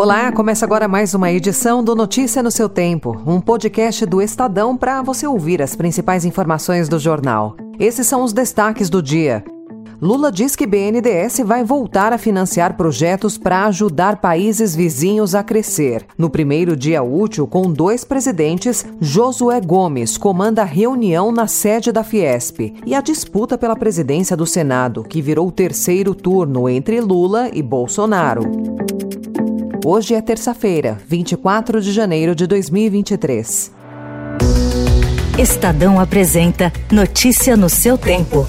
Olá, começa agora mais uma edição do Notícia no seu Tempo, um podcast do Estadão para você ouvir as principais informações do jornal. Esses são os destaques do dia. Lula diz que BNDES vai voltar a financiar projetos para ajudar países vizinhos a crescer. No primeiro dia útil, com dois presidentes, Josué Gomes comanda a reunião na sede da Fiesp e a disputa pela presidência do Senado, que virou o terceiro turno entre Lula e Bolsonaro. Hoje é terça-feira, 24 de janeiro de 2023. Estadão apresenta Notícia no seu tempo.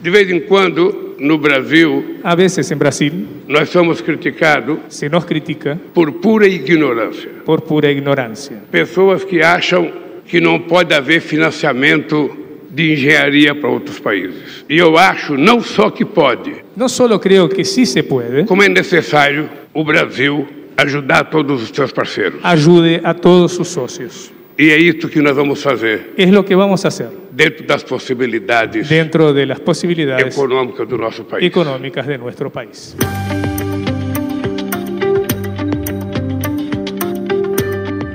De vez em quando, no Brasil, A veces en Brasil nós somos criticados se nos critica por pura ignorância. por pura ignorancia. Pessoas que acham que não pode haver financiamento de engenharia para outros países. E eu acho não só que pode, No solo creo que sí se puede, como é necessário o Brasil ajudar todos os seus parceiros. ayude a todos sus socios. E é isso que nós vamos fazer Es lo que vamos a hacer dentro das possibilidades dentro de las posibilidades econômicas do nosso país. económicas de nuestro país.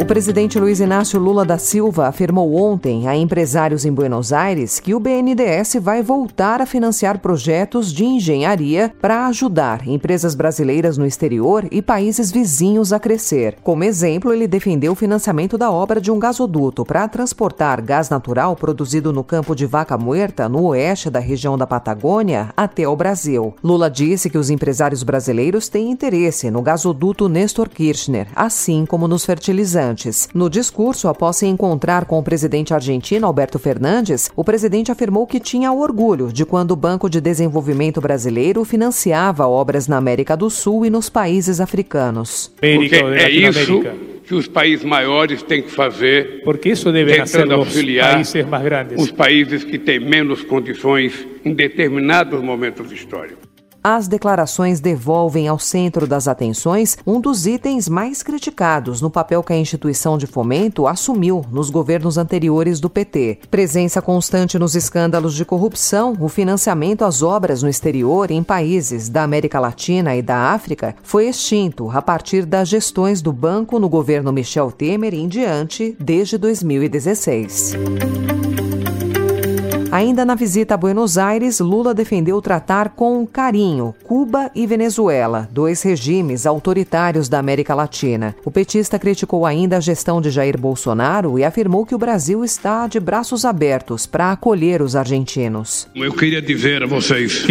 Presidente Luiz Inácio Lula da Silva afirmou ontem a empresários em Buenos Aires que o BNDES vai voltar a financiar projetos de engenharia para ajudar empresas brasileiras no exterior e países vizinhos a crescer. Como exemplo, ele defendeu o financiamento da obra de um gasoduto para transportar gás natural produzido no campo de Vaca Muerta, no oeste da região da Patagônia, até o Brasil. Lula disse que os empresários brasileiros têm interesse no gasoduto Nestor Kirchner, assim como nos fertilizantes. No discurso, após se encontrar com o presidente argentino Alberto Fernandes, o presidente afirmou que tinha orgulho de quando o Banco de Desenvolvimento Brasileiro financiava obras na América do Sul e nos países africanos. Porque é isso que os países maiores têm que fazer Porque deben hacer tentando auxiliar países os países que têm menos condições em determinados momentos históricos. As declarações devolvem ao centro das atenções um dos itens mais criticados no papel que a instituição de fomento assumiu nos governos anteriores do PT. Presença constante nos escândalos de corrupção, o financiamento às obras no exterior em países da América Latina e da África foi extinto a partir das gestões do banco no governo Michel Temer em diante desde 2016. Ainda na visita a Buenos Aires, Lula defendeu tratar com carinho Cuba e Venezuela, dois regimes autoritários da América Latina. O petista criticou ainda a gestão de Jair Bolsonaro e afirmou que o Brasil está de braços abertos para acolher os argentinos. Eu queria dizer a vocês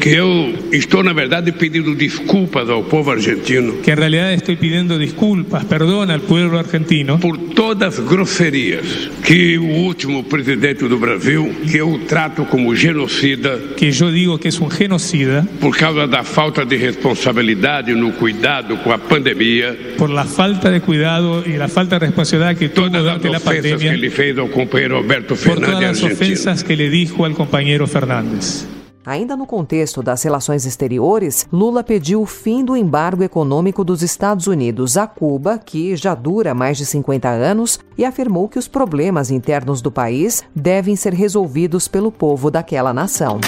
que eu estou, na verdade, pedindo desculpas ao povo argentino que en realidad estoy pidiendo disculpas, perdón al pueblo argentino por todas as grosserias que o último presidente do Brasil, que eu trato como genocida, que yo digo que es un genocida por causa da falta de responsabilidade no cuidado com a pandemia, por la falta de cuidado y la falta de responsabilidad que tuvo todas as durante la ofensas que pandemia, ele fez ao companheiro Alberto por todas Fernandes argentino. ofensas que le dijo al compañero Fernández. Ainda no contexto das relações exteriores, Lula pediu o fim do embargo econômico dos Estados Unidos a Cuba, que já dura mais de 50 anos, e afirmou que os problemas internos do país devem ser resolvidos pelo povo daquela nação.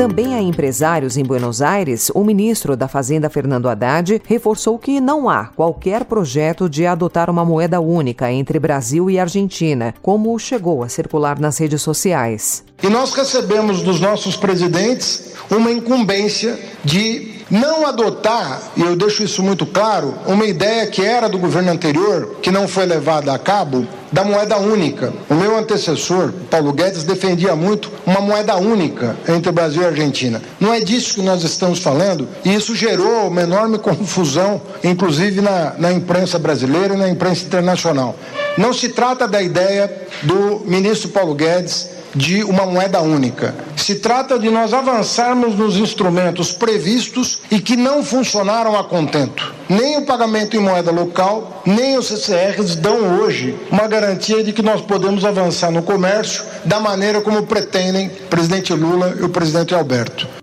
Também a empresários em Buenos Aires, o ministro da Fazenda Fernando Haddad reforçou que não há qualquer projeto de adotar uma moeda única entre Brasil e Argentina, como chegou a circular nas redes sociais. E nós recebemos dos nossos presidentes uma incumbência de não adotar, e eu deixo isso muito claro, uma ideia que era do governo anterior, que não foi levada a cabo, da moeda única. O meu antecessor, Paulo Guedes, defendia muito uma moeda única entre Brasil e Argentina. Não é disso que nós estamos falando, e isso gerou uma enorme confusão, inclusive na, na imprensa brasileira e na imprensa internacional. Não se trata da ideia do ministro Paulo Guedes de uma moeda única. Se trata de nós avançarmos nos instrumentos previstos e que não funcionaram a contento. Nem o pagamento em moeda local, nem os CCRs dão hoje uma garantia de que nós podemos avançar no comércio da maneira como pretendem o presidente Lula e o presidente Alberto.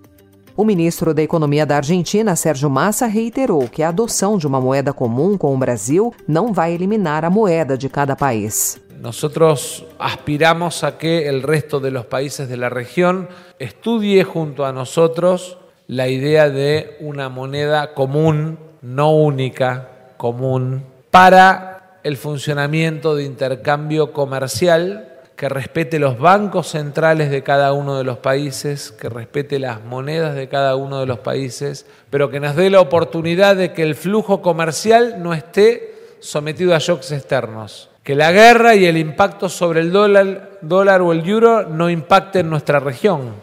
O ministro da Economia da Argentina, Sérgio Massa, reiterou que a adoção de uma moeda comum com o Brasil não vai eliminar a moeda de cada país. Nosotros aspiramos a que el resto de los países de la región estudie junto a nosotros la idea de una moneda común, no única, común, para el funcionamiento de intercambio comercial que respete los bancos centrales de cada uno de los países, que respete las monedas de cada uno de los países, pero que nos dé la oportunidad de que el flujo comercial no esté sometido a shocks externos, que la guerra y el impacto sobre el dólar, dólar o el euro no impacten nuestra región.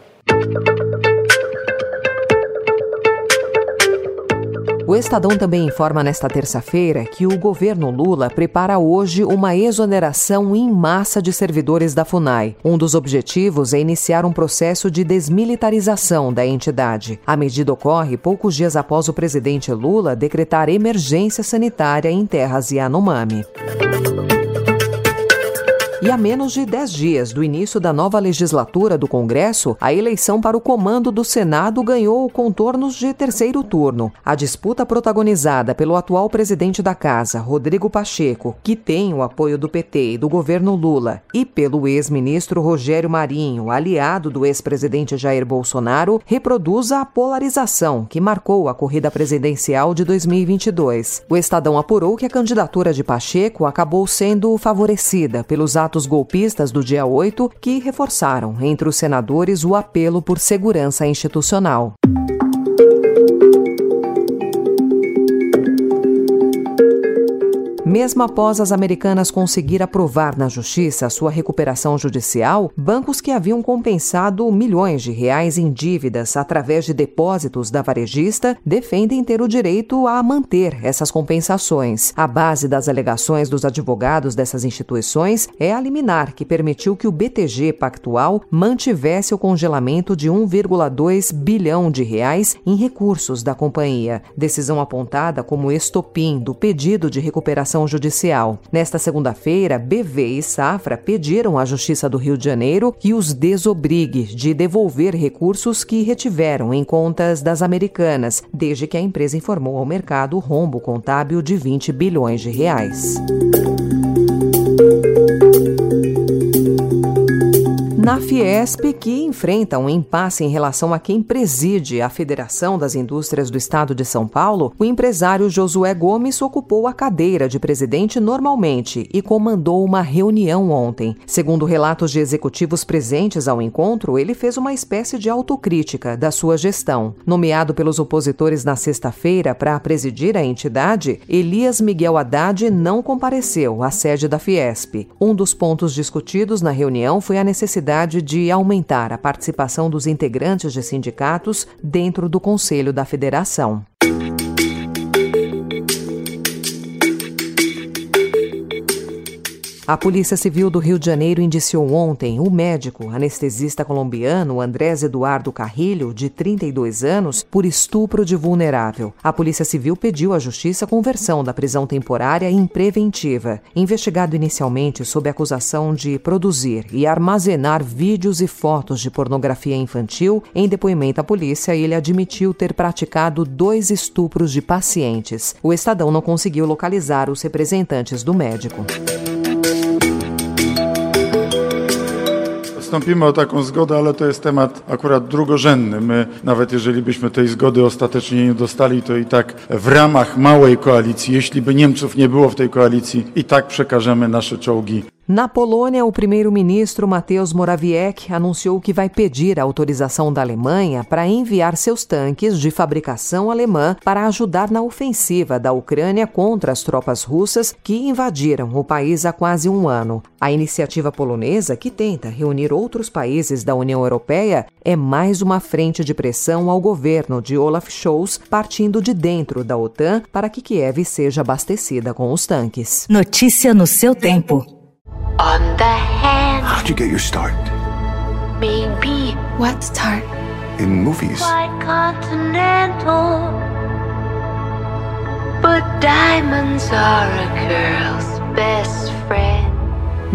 O Estadão também informa nesta terça-feira que o governo Lula prepara hoje uma exoneração em massa de servidores da FUNAI. Um dos objetivos é iniciar um processo de desmilitarização da entidade. A medida ocorre poucos dias após o presidente Lula decretar emergência sanitária em terras Yanomami. E a menos de 10 dias do início da nova legislatura do Congresso, a eleição para o comando do Senado ganhou contornos de terceiro turno. A disputa protagonizada pelo atual presidente da Casa, Rodrigo Pacheco, que tem o apoio do PT e do governo Lula, e pelo ex-ministro Rogério Marinho, aliado do ex-presidente Jair Bolsonaro, reproduz a polarização que marcou a corrida presidencial de 2022. O Estadão apurou que a candidatura de Pacheco acabou sendo favorecida pelos atos atos golpistas do dia 8 que reforçaram entre os senadores o apelo por segurança institucional. Mesmo após as americanas conseguir aprovar na justiça sua recuperação judicial, bancos que haviam compensado milhões de reais em dívidas através de depósitos da varejista defendem ter o direito a manter essas compensações. A base das alegações dos advogados dessas instituições é a liminar que permitiu que o BTG Pactual mantivesse o congelamento de 1,2 bilhão de reais em recursos da companhia, decisão apontada como estopim do pedido de recuperação judicial. Nesta segunda-feira, BV e Safra pediram à Justiça do Rio de Janeiro que os desobrigue de devolver recursos que retiveram em contas das americanas, desde que a empresa informou ao mercado o rombo contábil de 20 bilhões de reais. Na Fiesp, que enfrenta um impasse em relação a quem preside a Federação das Indústrias do Estado de São Paulo, o empresário Josué Gomes ocupou a cadeira de presidente normalmente e comandou uma reunião ontem. Segundo relatos de executivos presentes ao encontro, ele fez uma espécie de autocrítica da sua gestão. Nomeado pelos opositores na sexta-feira para presidir a entidade, Elias Miguel Haddad não compareceu à sede da Fiesp. Um dos pontos discutidos na reunião foi a necessidade necessidade de aumentar a participação dos integrantes de sindicatos dentro do Conselho da Federação. A Polícia Civil do Rio de Janeiro indiciou ontem o médico anestesista colombiano Andrés Eduardo Carrilho, de 32 anos, por estupro de vulnerável. A Polícia Civil pediu à Justiça conversão da prisão temporária em preventiva. Investigado inicialmente sob acusação de produzir e armazenar vídeos e fotos de pornografia infantil, em depoimento à polícia, ele admitiu ter praticado dois estupros de pacientes. O Estadão não conseguiu localizar os representantes do médico. Wystąpimy o taką zgodę, ale to jest temat akurat drugorzędny. My, nawet jeżeli byśmy tej zgody ostatecznie nie dostali, to i tak w ramach małej koalicji, jeśli by Niemców nie było w tej koalicji, i tak przekażemy nasze czołgi Na Polônia, o primeiro-ministro Mateusz Morawiecki anunciou que vai pedir a autorização da Alemanha para enviar seus tanques de fabricação alemã para ajudar na ofensiva da Ucrânia contra as tropas russas que invadiram o país há quase um ano. A iniciativa polonesa, que tenta reunir outros países da União Europeia, é mais uma frente de pressão ao governo de Olaf Scholz, partindo de dentro da OTAN para que Kiev seja abastecida com os tanques. Notícia no seu tempo. On the hand. How'd you get your start? Maybe What start? In movies. quite continental. But diamonds are a girl's best friend.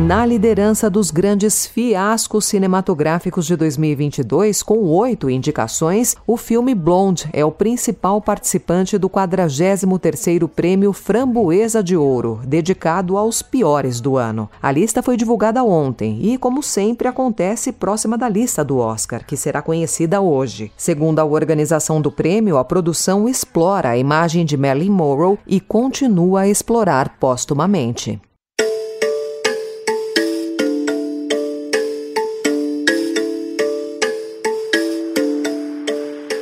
Na liderança dos grandes fiascos cinematográficos de 2022, com oito indicações, o filme Blonde é o principal participante do 43º Prêmio Framboesa de Ouro, dedicado aos piores do ano. A lista foi divulgada ontem e, como sempre, acontece próxima da lista do Oscar, que será conhecida hoje. Segundo a organização do prêmio, a produção explora a imagem de Marilyn Monroe e continua a explorar póstumamente.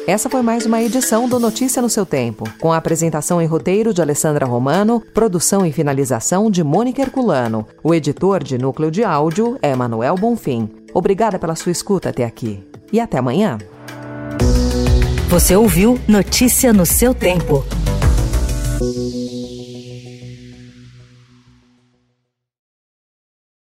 Essa foi mais uma edição do Notícia no seu Tempo, com a apresentação e roteiro de Alessandra Romano, produção e finalização de Mônica Herculano. O editor de núcleo de áudio é Manuel Bonfim. Obrigada pela sua escuta até aqui. E até amanhã. Você ouviu Notícia no seu Tempo.